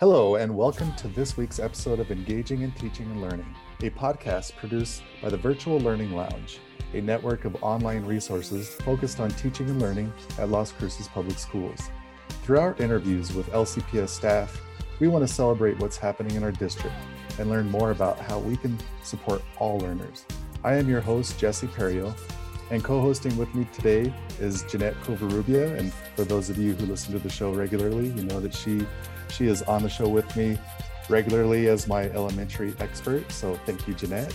Hello, and welcome to this week's episode of Engaging in Teaching and Learning, a podcast produced by the Virtual Learning Lounge, a network of online resources focused on teaching and learning at Las Cruces Public Schools. Through our interviews with LCPS staff, we want to celebrate what's happening in our district and learn more about how we can support all learners. I am your host, Jesse Perio, and co hosting with me today is Jeanette Covarrubia. And for those of you who listen to the show regularly, you know that she she is on the show with me regularly as my elementary expert. So thank you, Jeanette.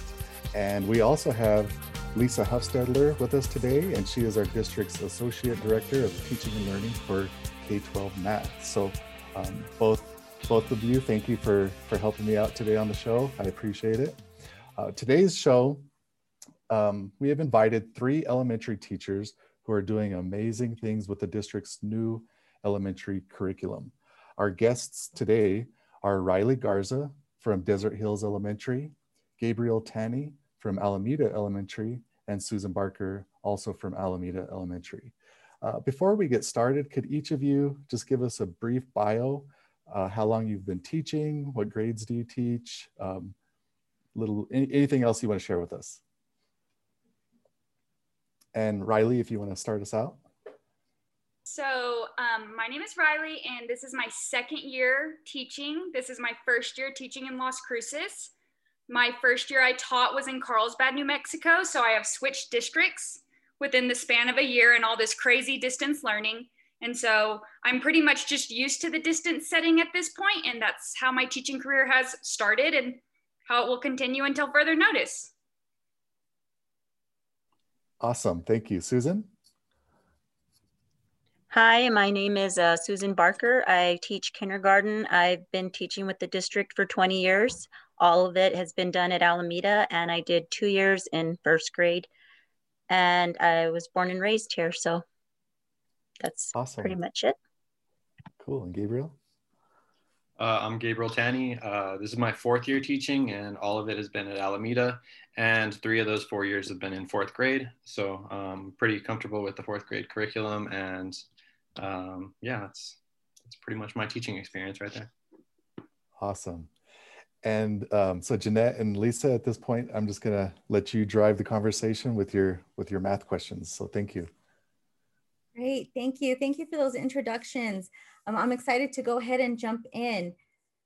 And we also have Lisa Huffstedler with us today, and she is our district's Associate Director of Teaching and Learning for K-12 Math. So um, both both of you, thank you for, for helping me out today on the show. I appreciate it. Uh, today's show, um, we have invited three elementary teachers who are doing amazing things with the district's new elementary curriculum. Our guests today are Riley Garza from Desert Hills Elementary, Gabriel Tanney from Alameda Elementary, and Susan Barker, also from Alameda Elementary. Uh, before we get started, could each of you just give us a brief bio, uh, how long you've been teaching, what grades do you teach, um, little any, anything else you want to share with us? And Riley, if you want to start us out. So, um, my name is Riley, and this is my second year teaching. This is my first year teaching in Las Cruces. My first year I taught was in Carlsbad, New Mexico. So, I have switched districts within the span of a year and all this crazy distance learning. And so, I'm pretty much just used to the distance setting at this point, and that's how my teaching career has started and how it will continue until further notice. Awesome. Thank you. Susan? Hi, my name is uh, Susan Barker. I teach kindergarten. I've been teaching with the district for 20 years. All of it has been done at Alameda, and I did two years in first grade. And I was born and raised here, so that's awesome. pretty much it. Cool. And Gabriel? Uh, I'm Gabriel Tanney. Uh, this is my fourth year teaching, and all of it has been at Alameda. And three of those four years have been in fourth grade. So I'm um, pretty comfortable with the fourth grade curriculum and um, yeah, that's that's pretty much my teaching experience right there. Awesome. And um, so Jeanette and Lisa, at this point, I'm just gonna let you drive the conversation with your with your math questions. So thank you. Great, thank you. Thank you for those introductions. Um, I'm excited to go ahead and jump in.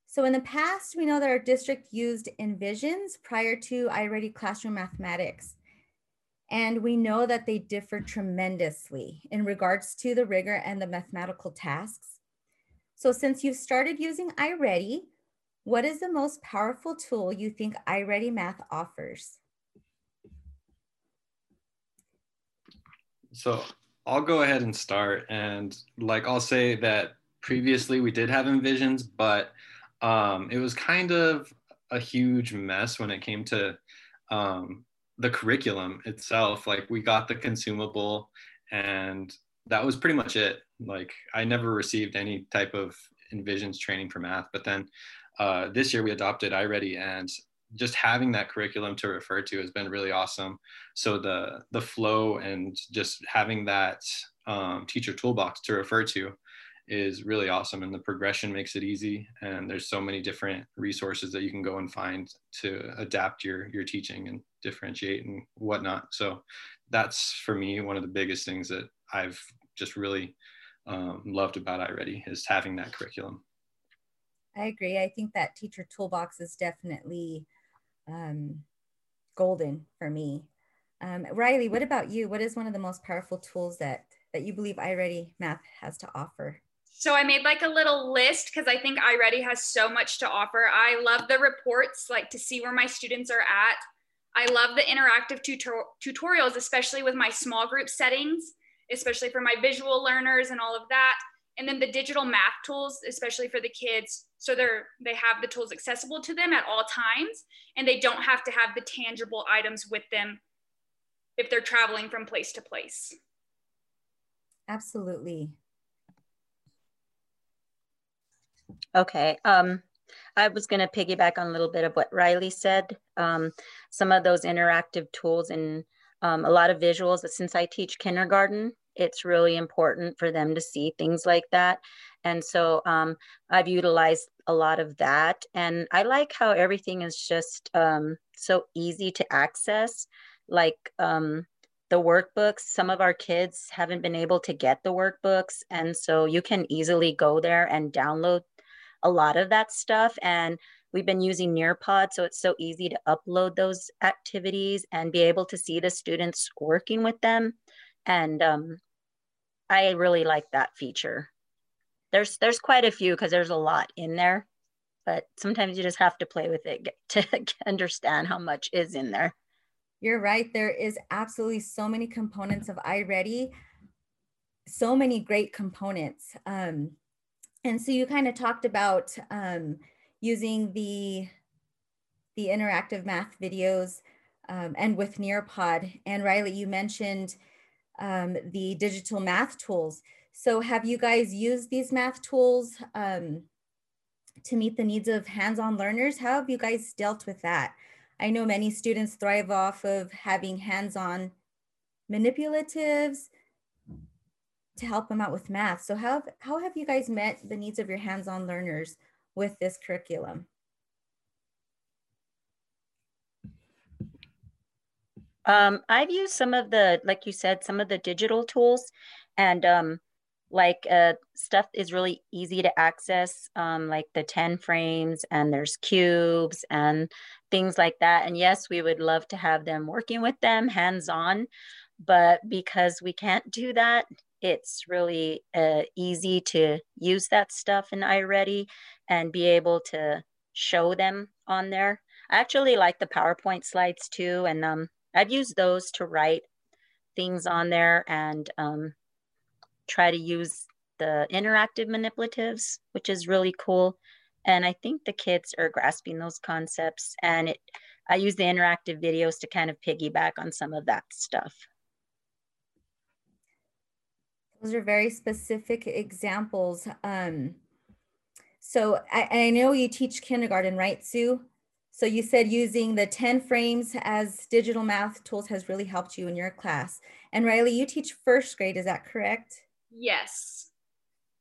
So in the past, we know that our district used Envisions prior to iReady Classroom Mathematics. And we know that they differ tremendously in regards to the rigor and the mathematical tasks. So since you've started using iReady, what is the most powerful tool you think iReady Math offers? So I'll go ahead and start. And like I'll say that previously we did have Envisions, but um, it was kind of a huge mess when it came to um, the curriculum itself like we got the consumable and that was pretty much it. Like i never received any type of envisions training for math but then uh, this year we adopted iready and just having that curriculum to refer to has been really awesome. So the the flow and just having that um, teacher toolbox to refer to is really awesome and the progression makes it easy and there's so many different resources that you can go and find to adapt your your teaching and differentiate and whatnot. So that's for me one of the biggest things that i've just really um, loved about iready is having that curriculum. I agree. I think that teacher toolbox is definitely um, golden for me. Um, riley what about you? What is one of the most powerful tools that that you believe iready math has to offer? So I made like a little list because I think iReady has so much to offer. I love the reports, like to see where my students are at. I love the interactive tutor- tutorials, especially with my small group settings, especially for my visual learners and all of that. And then the digital math tools, especially for the kids, so they're they have the tools accessible to them at all times, and they don't have to have the tangible items with them if they're traveling from place to place. Absolutely. Okay. Um, I was going to piggyback on a little bit of what Riley said. Um, some of those interactive tools and um, a lot of visuals. but Since I teach kindergarten, it's really important for them to see things like that. And so um, I've utilized a lot of that. And I like how everything is just um, so easy to access. Like um, the workbooks, some of our kids haven't been able to get the workbooks. And so you can easily go there and download a lot of that stuff. And we've been using Nearpod, so it's so easy to upload those activities and be able to see the students working with them. And um, I really like that feature. There's there's quite a few because there's a lot in there, but sometimes you just have to play with it to understand how much is in there. You're right. There is absolutely so many components of iReady, so many great components. Um, and so you kind of talked about um, using the the interactive math videos um, and with Nearpod. And Riley, you mentioned um, the digital math tools. So have you guys used these math tools um, to meet the needs of hands-on learners? How have you guys dealt with that? I know many students thrive off of having hands-on manipulatives to help them out with math. So how, how have you guys met the needs of your hands-on learners with this curriculum? Um, I've used some of the, like you said, some of the digital tools and um, like uh, stuff is really easy to access, um, like the 10 frames and there's cubes and things like that. And yes, we would love to have them working with them hands on, but because we can't do that, it's really uh, easy to use that stuff in iReady and be able to show them on there. I actually like the PowerPoint slides too. And um, I've used those to write things on there and um, try to use the interactive manipulatives, which is really cool. And I think the kids are grasping those concepts. And it, I use the interactive videos to kind of piggyback on some of that stuff. Those are very specific examples. Um, so I, I know you teach kindergarten, right, Sue? So you said using the 10 frames as digital math tools has really helped you in your class. And Riley, you teach first grade, is that correct? Yes.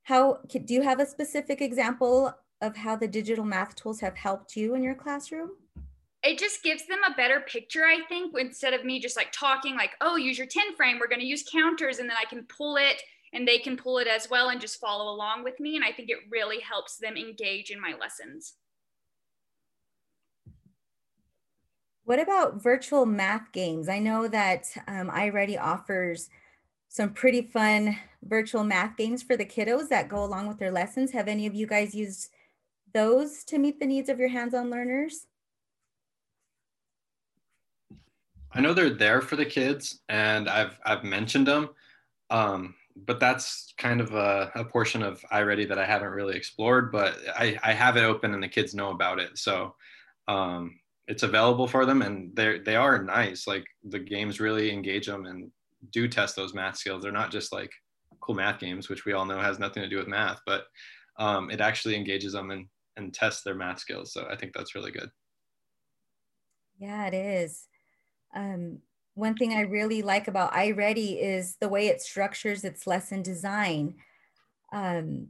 How do you have a specific example of how the digital math tools have helped you in your classroom? It just gives them a better picture, I think, instead of me just like talking like, oh, use your 10 frame, we're going to use counters, and then I can pull it and they can pull it as well and just follow along with me. And I think it really helps them engage in my lessons. What about virtual math games? I know that um, iReady offers some pretty fun virtual math games for the kiddos that go along with their lessons. Have any of you guys used those to meet the needs of your hands-on learners? I know they're there for the kids and I've, I've mentioned them. Um, but that's kind of a, a, portion of iReady that I haven't really explored, but I, I have it open and the kids know about it. So um, it's available for them and they they are nice. Like the games really engage them and do test those math skills. They're not just like cool math games, which we all know has nothing to do with math, but um, it actually engages them and, and tests their math skills. So I think that's really good. Yeah, it is. Um, one thing I really like about iReady is the way it structures its lesson design. Um,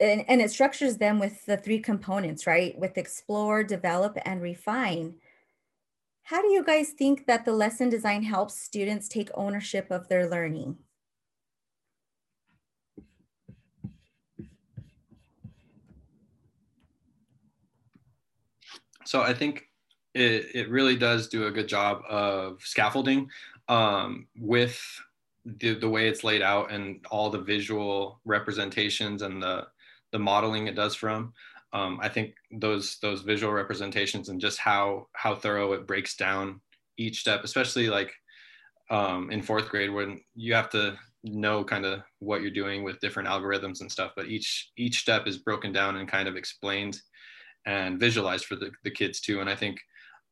and, and it structures them with the three components, right? With explore, develop, and refine. How do you guys think that the lesson design helps students take ownership of their learning? So I think it, it really does do a good job of scaffolding um, with the, the way it's laid out and all the visual representations and the, the modeling it does from. Um, I think those those visual representations and just how how thorough it breaks down each step, especially like um, in fourth grade when you have to know kind of what you're doing with different algorithms and stuff, but each each step is broken down and kind of explained and visualized for the, the kids too. And I think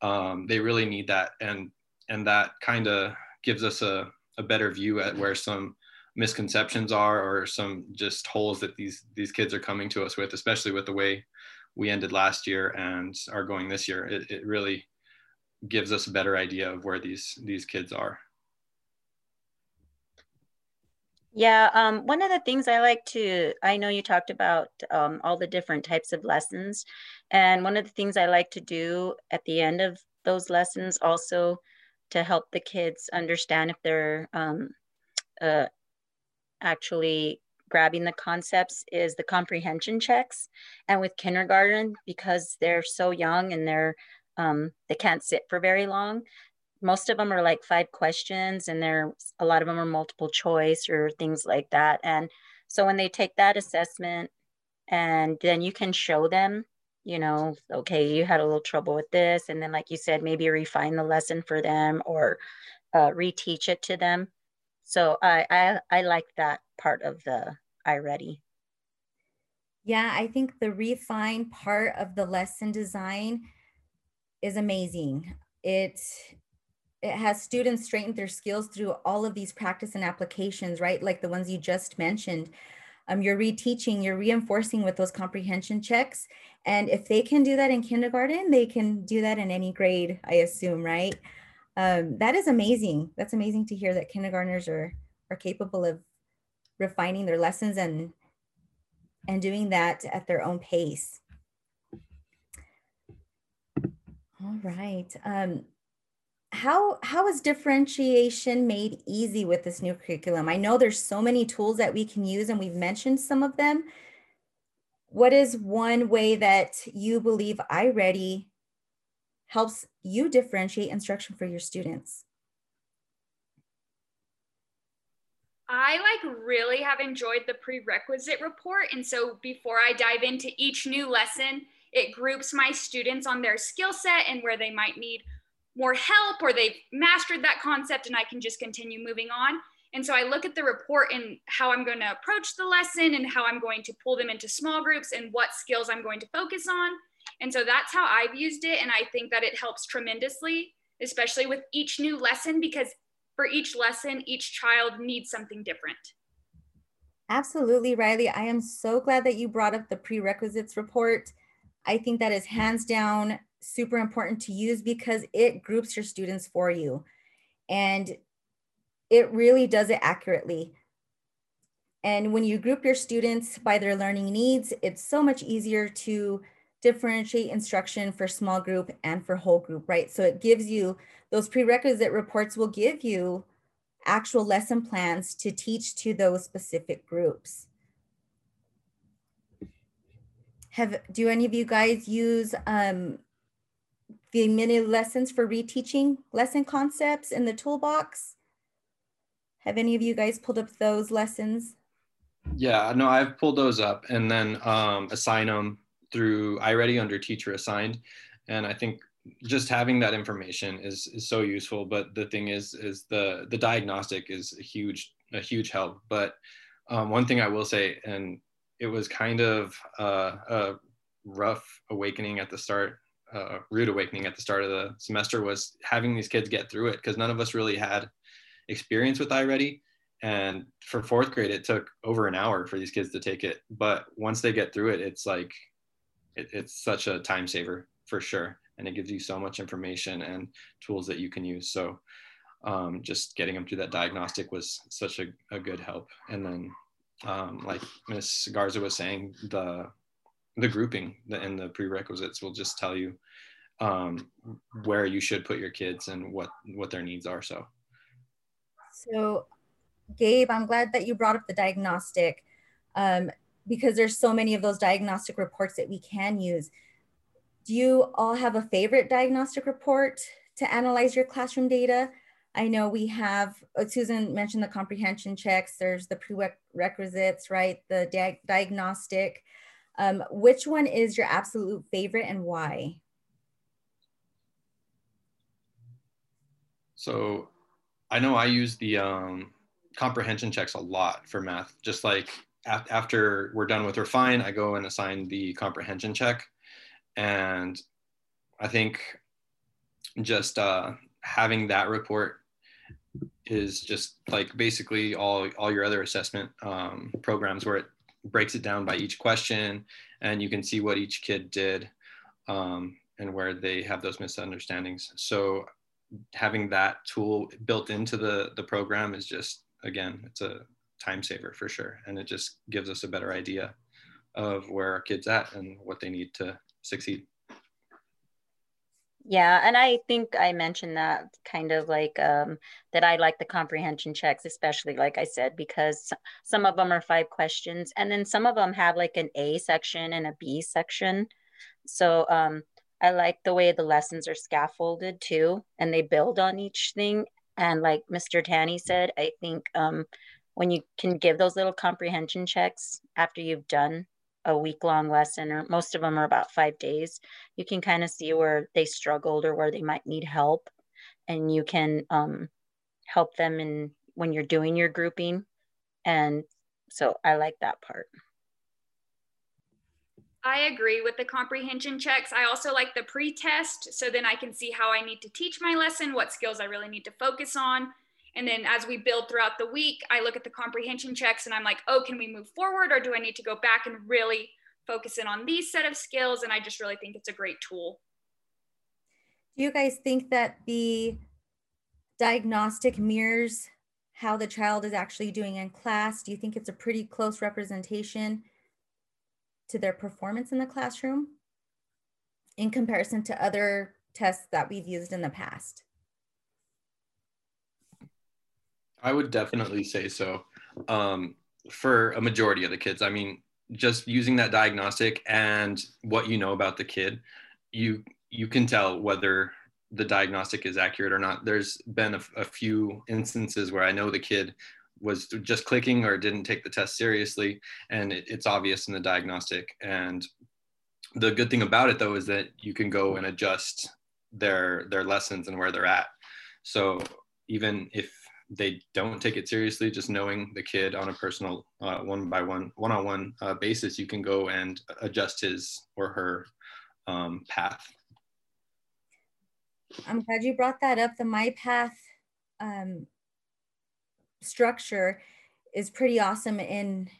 um, they really need that. And and that kind of gives us a, a better view at where some misconceptions are or some just holes that these these kids are coming to us with especially with the way we ended last year and are going this year. It, it really gives us a better idea of where these these kids are. Yeah, um, one of the things I like to, I know you talked about um, all the different types of lessons. And one of the things I like to do at the end of those lessons also to help the kids understand if they're um, uh, actually grabbing the concepts is the comprehension checks. And with kindergarten, because they're so young and they're um, they can't sit for very long, most of them are like five questions and there a lot of them are multiple choice or things like that and so when they take that assessment and then you can show them you know okay you had a little trouble with this and then like you said maybe refine the lesson for them or uh, reteach it to them so I, I i like that part of the iReady yeah i think the refine part of the lesson design is amazing it it has students strengthen their skills through all of these practice and applications, right? Like the ones you just mentioned. Um, you're reteaching, you're reinforcing with those comprehension checks. And if they can do that in kindergarten, they can do that in any grade, I assume, right? Um, that is amazing. That's amazing to hear that kindergartners are, are capable of refining their lessons and, and doing that at their own pace. All right. Um, how how is differentiation made easy with this new curriculum i know there's so many tools that we can use and we've mentioned some of them what is one way that you believe iReady helps you differentiate instruction for your students I like really have enjoyed the prerequisite report. And so before I dive into each new lesson, it groups my students on their skill set and where they might need more help or they've mastered that concept and I can just continue moving on. And so I look at the report and how I'm going to approach the lesson and how I'm going to pull them into small groups and what skills I'm going to focus on. And so that's how I've used it. And I think that it helps tremendously, especially with each new lesson, because for each lesson, each child needs something different. Absolutely, Riley. I am so glad that you brought up the prerequisites report. I think that is hands down super important to use because it groups your students for you. And it really does it accurately. And when you group your students by their learning needs, it's so much easier to differentiate instruction for small group and for whole group, right? So it gives you those prerequisite reports will give you actual lesson plans to teach to those specific groups. Have do any of you guys use um, the mini lessons for reteaching lesson concepts in the toolbox. Have any of you guys pulled up those lessons? Yeah, no, I've pulled those up and then um, assign them through iReady under teacher assigned. And I think just having that information is, is so useful. But the thing is, is the, the diagnostic is a huge, a huge help. But um, one thing I will say, and it was kind of uh, a rough awakening at the start uh, rude awakening at the start of the semester was having these kids get through it because none of us really had experience with iReady. And for fourth grade, it took over an hour for these kids to take it. But once they get through it, it's like, it, it's such a time saver for sure. And it gives you so much information and tools that you can use. So um, just getting them through that diagnostic was such a, a good help. And then, um, like Miss Garza was saying, the the grouping and the prerequisites will just tell you um, where you should put your kids and what what their needs are. So, so Gabe, I'm glad that you brought up the diagnostic um, because there's so many of those diagnostic reports that we can use. Do you all have a favorite diagnostic report to analyze your classroom data? I know we have, uh, Susan mentioned the comprehension checks, there's the prerequisites, right? The di diagnostic. Um, which one is your absolute favorite and why? So I know I use the um, comprehension checks a lot for math. Just like af after we're done with refine, I go and assign the comprehension check. And I think just uh, having that report is just like basically all, all your other assessment um, programs where it breaks it down by each question and you can see what each kid did um, and where they have those misunderstandings. So having that tool built into the, the program is just, again, it's a, time saver for sure. And it just gives us a better idea of where our kids at and what they need to succeed. Yeah, and I think I mentioned that kind of like um, that I like the comprehension checks, especially like I said, because some of them are five questions, and then some of them have like an A section and a B section. So um, I like the way the lessons are scaffolded too, and they build on each thing. And like Mr. Tanney said, I think um, when you can give those little comprehension checks after you've done a week long lesson, or most of them are about five days, you can kind of see where they struggled or where they might need help. And you can um, help them in when you're doing your grouping. And so I like that part. I agree with the comprehension checks. I also like the pre-test so then I can see how I need to teach my lesson, what skills I really need to focus on. And then as we build throughout the week, I look at the comprehension checks and I'm like, oh, can we move forward or do I need to go back and really focus in on these set of skills? And I just really think it's a great tool. Do you guys think that the diagnostic mirrors how the child is actually doing in class? Do you think it's a pretty close representation to their performance in the classroom in comparison to other tests that we've used in the past? I would definitely say so. Um, for a majority of the kids, I mean, just using that diagnostic and what you know about the kid, you you can tell whether the diagnostic is accurate or not. There's been a, a few instances where I know the kid was just clicking or didn't take the test seriously, and it, it's obvious in the diagnostic. And the good thing about it though is that you can go and adjust their their lessons and where they're at. So even if they don't take it seriously, just knowing the kid on a personal uh, one by one, one on one basis, you can go and adjust his or her um, path. I'm glad you brought that up. The My Path um, structure is pretty awesome in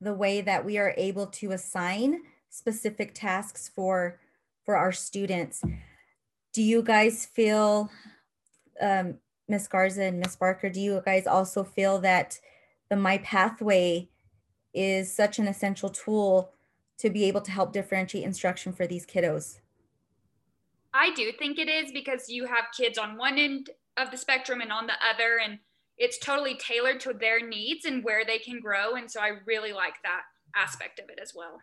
the way that we are able to assign specific tasks for for our students. Do you guys feel um, Miss Garza and Miss Barker, do you guys also feel that the My Pathway is such an essential tool to be able to help differentiate instruction for these kiddos? I do think it is because you have kids on one end of the spectrum and on the other, and it's totally tailored to their needs and where they can grow. And so I really like that aspect of it as well.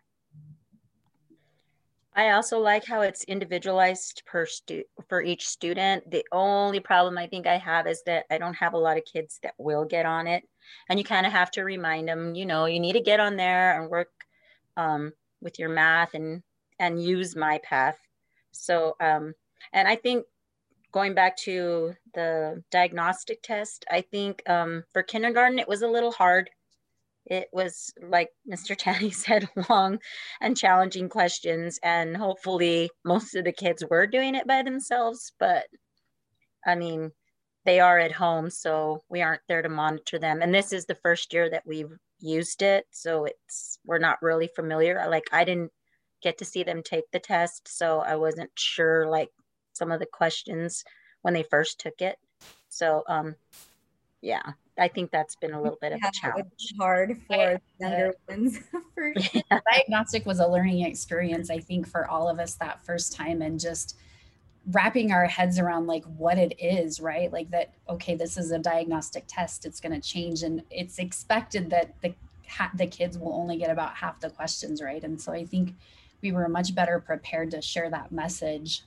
I also like how it's individualized per stu- for each student. The only problem I think I have is that I don't have a lot of kids that will get on it, and you kind of have to remind them, you know, you need to get on there and work um, with your math and and use my path. So, um, and I think going back to the diagnostic test, I think um, for kindergarten it was a little hard it was like Mr. Tanney said, long and challenging questions. And hopefully, most of the kids were doing it by themselves. But I mean, they are at home, so we aren't there to monitor them. And this is the first year that we've used it. So it's, we're not really familiar. Like, I didn't get to see them take the test. So I wasn't sure, like, some of the questions when they first took it. So, um, yeah, I think that's been a little bit of a challenge. Hard for younger ones. for yeah. Diagnostic was a learning experience, I think, for all of us that first time, and just wrapping our heads around like what it is, right? Like that. Okay, this is a diagnostic test. It's going to change, and it's expected that the the kids will only get about half the questions right. And so I think we were much better prepared to share that message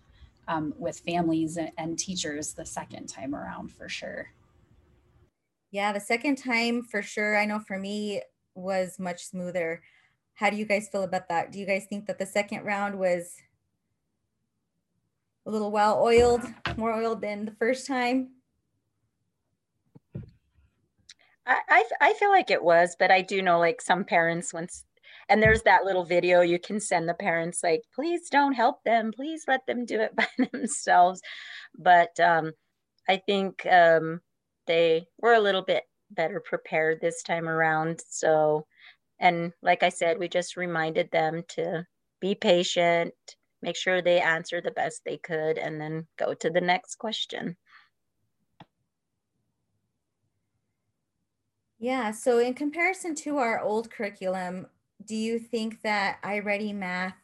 um, with families and, and teachers the second time around for sure. Yeah, the second time for sure, I know for me was much smoother. How do you guys feel about that? Do you guys think that the second round was a little well oiled, more oiled than the first time? I, I, feel like it was, but I do know like some parents once and there's that little video you can send the parents like please don't help them please let them do it by themselves but um, i think um, they were a little bit better prepared this time around. So, and like I said, we just reminded them to be patient, make sure they answer the best they could, and then go to the next question. Yeah, so in comparison to our old curriculum, do you think that iReady Math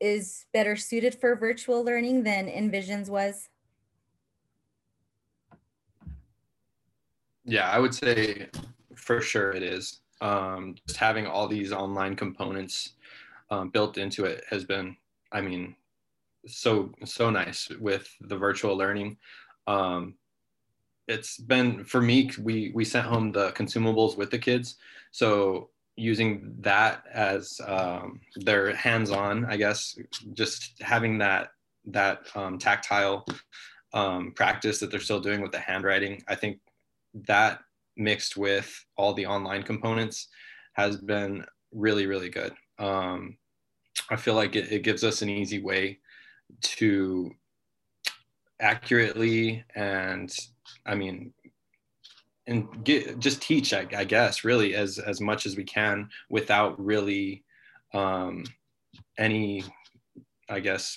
is better suited for virtual learning than Envisions was? Yeah, I would say for sure it is. Um, just having all these online components um, built into it has been, I mean, so so nice with the virtual learning. Um, it's been for me. We we sent home the consumables with the kids, so using that as um, their hands-on, I guess, just having that that um, tactile um, practice that they're still doing with the handwriting. I think that mixed with all the online components has been really really good. Um, I feel like it, it gives us an easy way to accurately and I mean and get just teach I, I, guess really as as much as we can without really um any I guess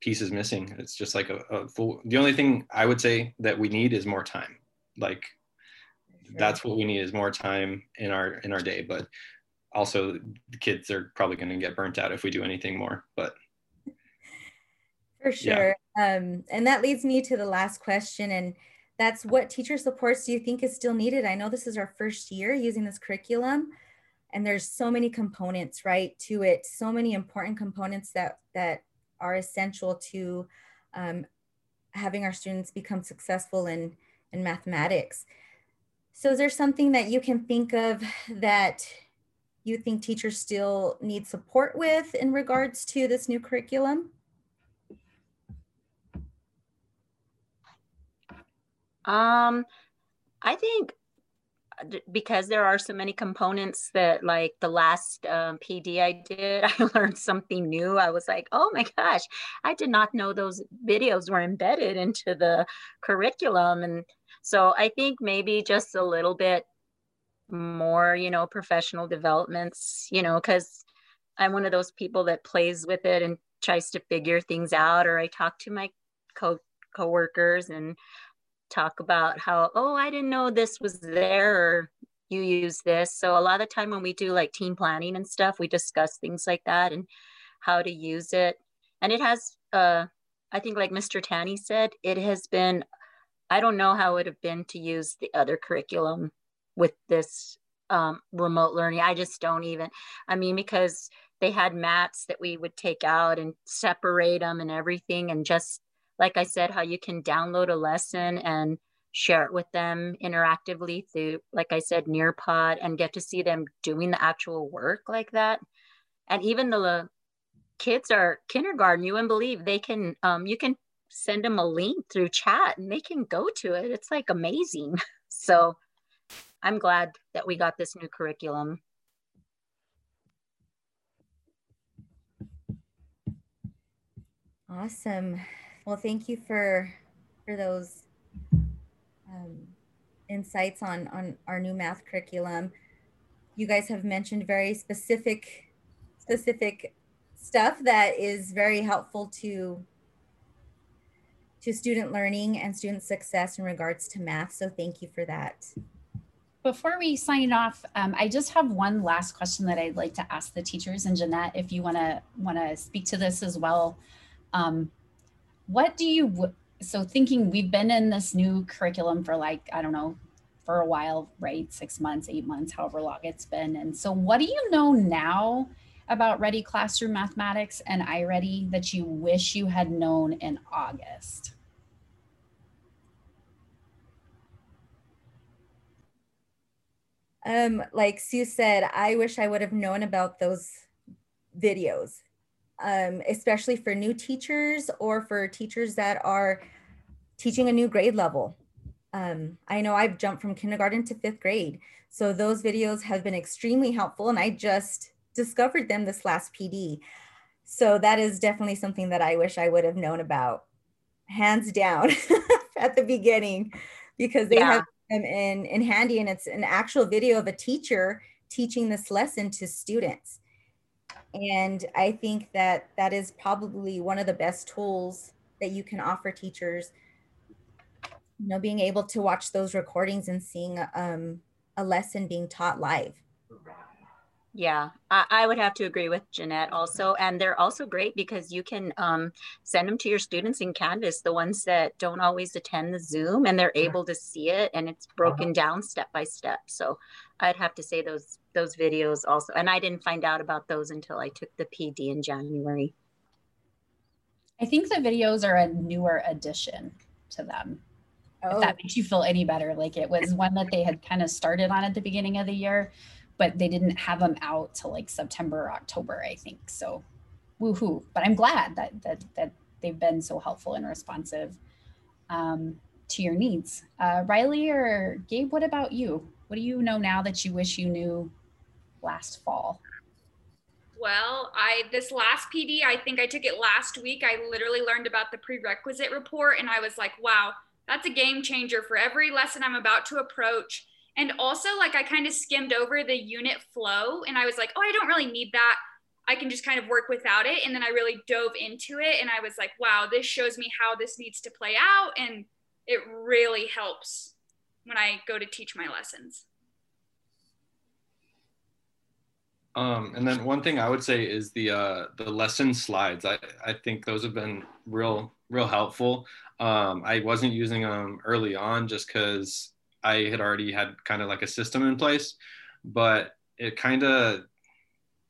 pieces missing it's just like a, a full the only thing I would say that we need is more time like sure. that's what we need is more time in our in our day but also the kids are probably going to get burnt out if we do anything more but for sure yeah. um and that leads me to the last question and that's what teacher supports do you think is still needed i know this is our first year using this curriculum and there's so many components right to it so many important components that that are essential to um, having our students become successful in in mathematics so is there something that you can think of that you think teachers still need support with in regards to this new curriculum? Um, I think uh, because there are so many components that like the last um, PD I did, I learned something new. I was like, oh my gosh, I did not know those videos were embedded into the curriculum. And so I think maybe just a little bit more, you know, professional developments, you know, because I'm one of those people that plays with it and tries to figure things out, or I talk to my co coworkers and talk about how, oh, I didn't know this was there, or you use this. So a lot of time when we do like team planning and stuff, we discuss things like that and how to use it. And it has, uh, I think, like Mr. Tanney said, it has been. I don't know how it would have been to use the other curriculum with this um, remote learning. I just don't even, I mean, because they had mats that we would take out and separate them and everything. And just like I said, how you can download a lesson and share it with them interactively through, like I said, Nearpod and get to see them doing the actual work like that. And even the kids are kindergarten, you wouldn't believe they can, um, you can send them a link through chat and they can go to it. It's like amazing. So I'm glad that we got this new curriculum. Awesome. Well, thank you for for those um, insights on on our new math curriculum. You guys have mentioned very specific specific stuff that is very helpful to to student learning and student success in regards to math. So thank you for that before we sign off, um, I just have one last question that I'd like to ask the teachers and Jeanette, if you want to want to speak to this as well. Um, what do you, so thinking we've been in this new curriculum for like, I don't know, for a while, right? Six months, eight months, however long it's been. And so what do you know now about Ready Classroom Mathematics and iReady that you wish you had known in August? Um, like Sue said, I wish I would have known about those videos, um, especially for new teachers or for teachers that are teaching a new grade level. Um, I know I've jumped from kindergarten to fifth grade. So those videos have been extremely helpful and I just discovered them this last PD. So that is definitely something that I wish I would have known about hands down at the beginning because they yeah. have them in, in handy and it's an actual video of a teacher teaching this lesson to students. And I think that that is probably one of the best tools that you can offer teachers you know, being able to watch those recordings and seeing um, a lesson being taught live. Yeah, I, I, would have to agree with Jeanette also. And they're also great because you can um, send them to your students in Canvas, the ones that don't always attend the Zoom, and they're able to see it and it's broken down step by step. So I'd have to say those those videos also. And I didn't find out about those until I took the PD in January. I think the videos are a newer addition to them. Oh. If that makes you feel any better. Like it was one that they had kind of started on at the beginning of the year but they didn't have them out till like September or October, I think. So woohoo. But I'm glad that that that they've been so helpful and responsive um, to your needs. Uh, Riley or Gabe, what about you? What do you know now that you wish you knew last fall? Well, I this last PD, I think I took it last week. I literally learned about the prerequisite report and I was like, wow, that's a game changer for every lesson I'm about to approach and also, like, I kind of skimmed over the unit flow and I was like, oh, I don't really need that. I can just kind of work without it. And then I really dove into it and I was like, wow, this shows me how this needs to play out. And it really helps when I go to teach my lessons. Um, and then one thing I would say is the uh, the lesson slides. I, I think those have been real real helpful. Um, I wasn't using them early on just because I had already had kind of like a system in place, but it kind of,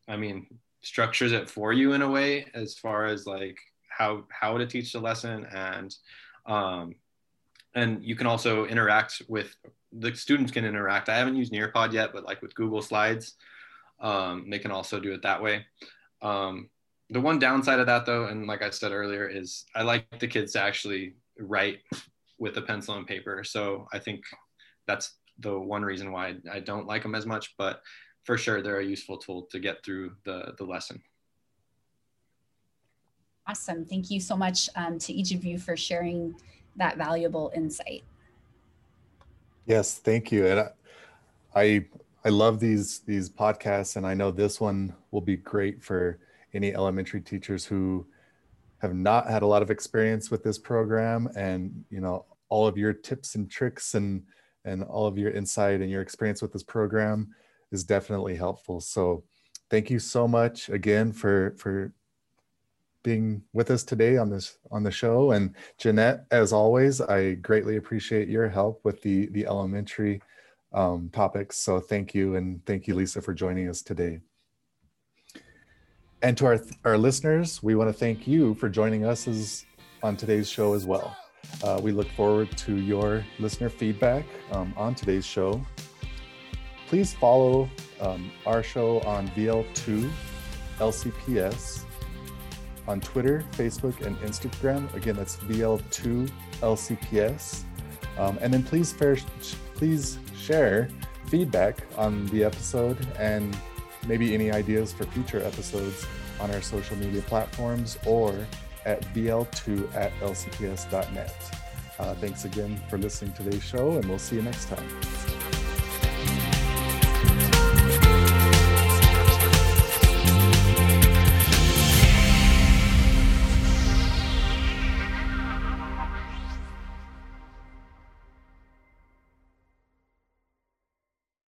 I mean, structures it for you in a way as far as like how how to teach the lesson and um, and you can also interact with the students can interact. I haven't used Nearpod yet, but like with Google Slides, um, they can also do it that way. Um, the one downside of that though, and like I said earlier, is I like the kids to actually write with a pencil and paper. So I think that's the one reason why I don't like them as much, but for sure they're a useful tool to get through the, the lesson. Awesome. Thank you so much um, to each of you for sharing that valuable insight. Yes, thank you. And I, I, I love these these podcasts, and I know this one will be great for any elementary teachers who have not had a lot of experience with this program, and you know all of your tips and tricks and and all of your insight and your experience with this program is definitely helpful. So thank you so much again for for being with us today on this on the show. And Jeanette as always I greatly appreciate your help with the the elementary um, topics. So thank you. And thank you Lisa for joining us today. And to our our listeners we want to thank you for joining us as on today's show as well uh, we look forward to your listener feedback um, on today's show. Please follow um, our show on VL2 LCPS on Twitter, Facebook, and Instagram. Again, that's VL2 LCPS. Um, and then please, fair, please share feedback on the episode and maybe any ideas for future episodes on our social media platforms or at vl2 at lcps.net. Uh, thanks again for listening to today's show, and we'll see you next time.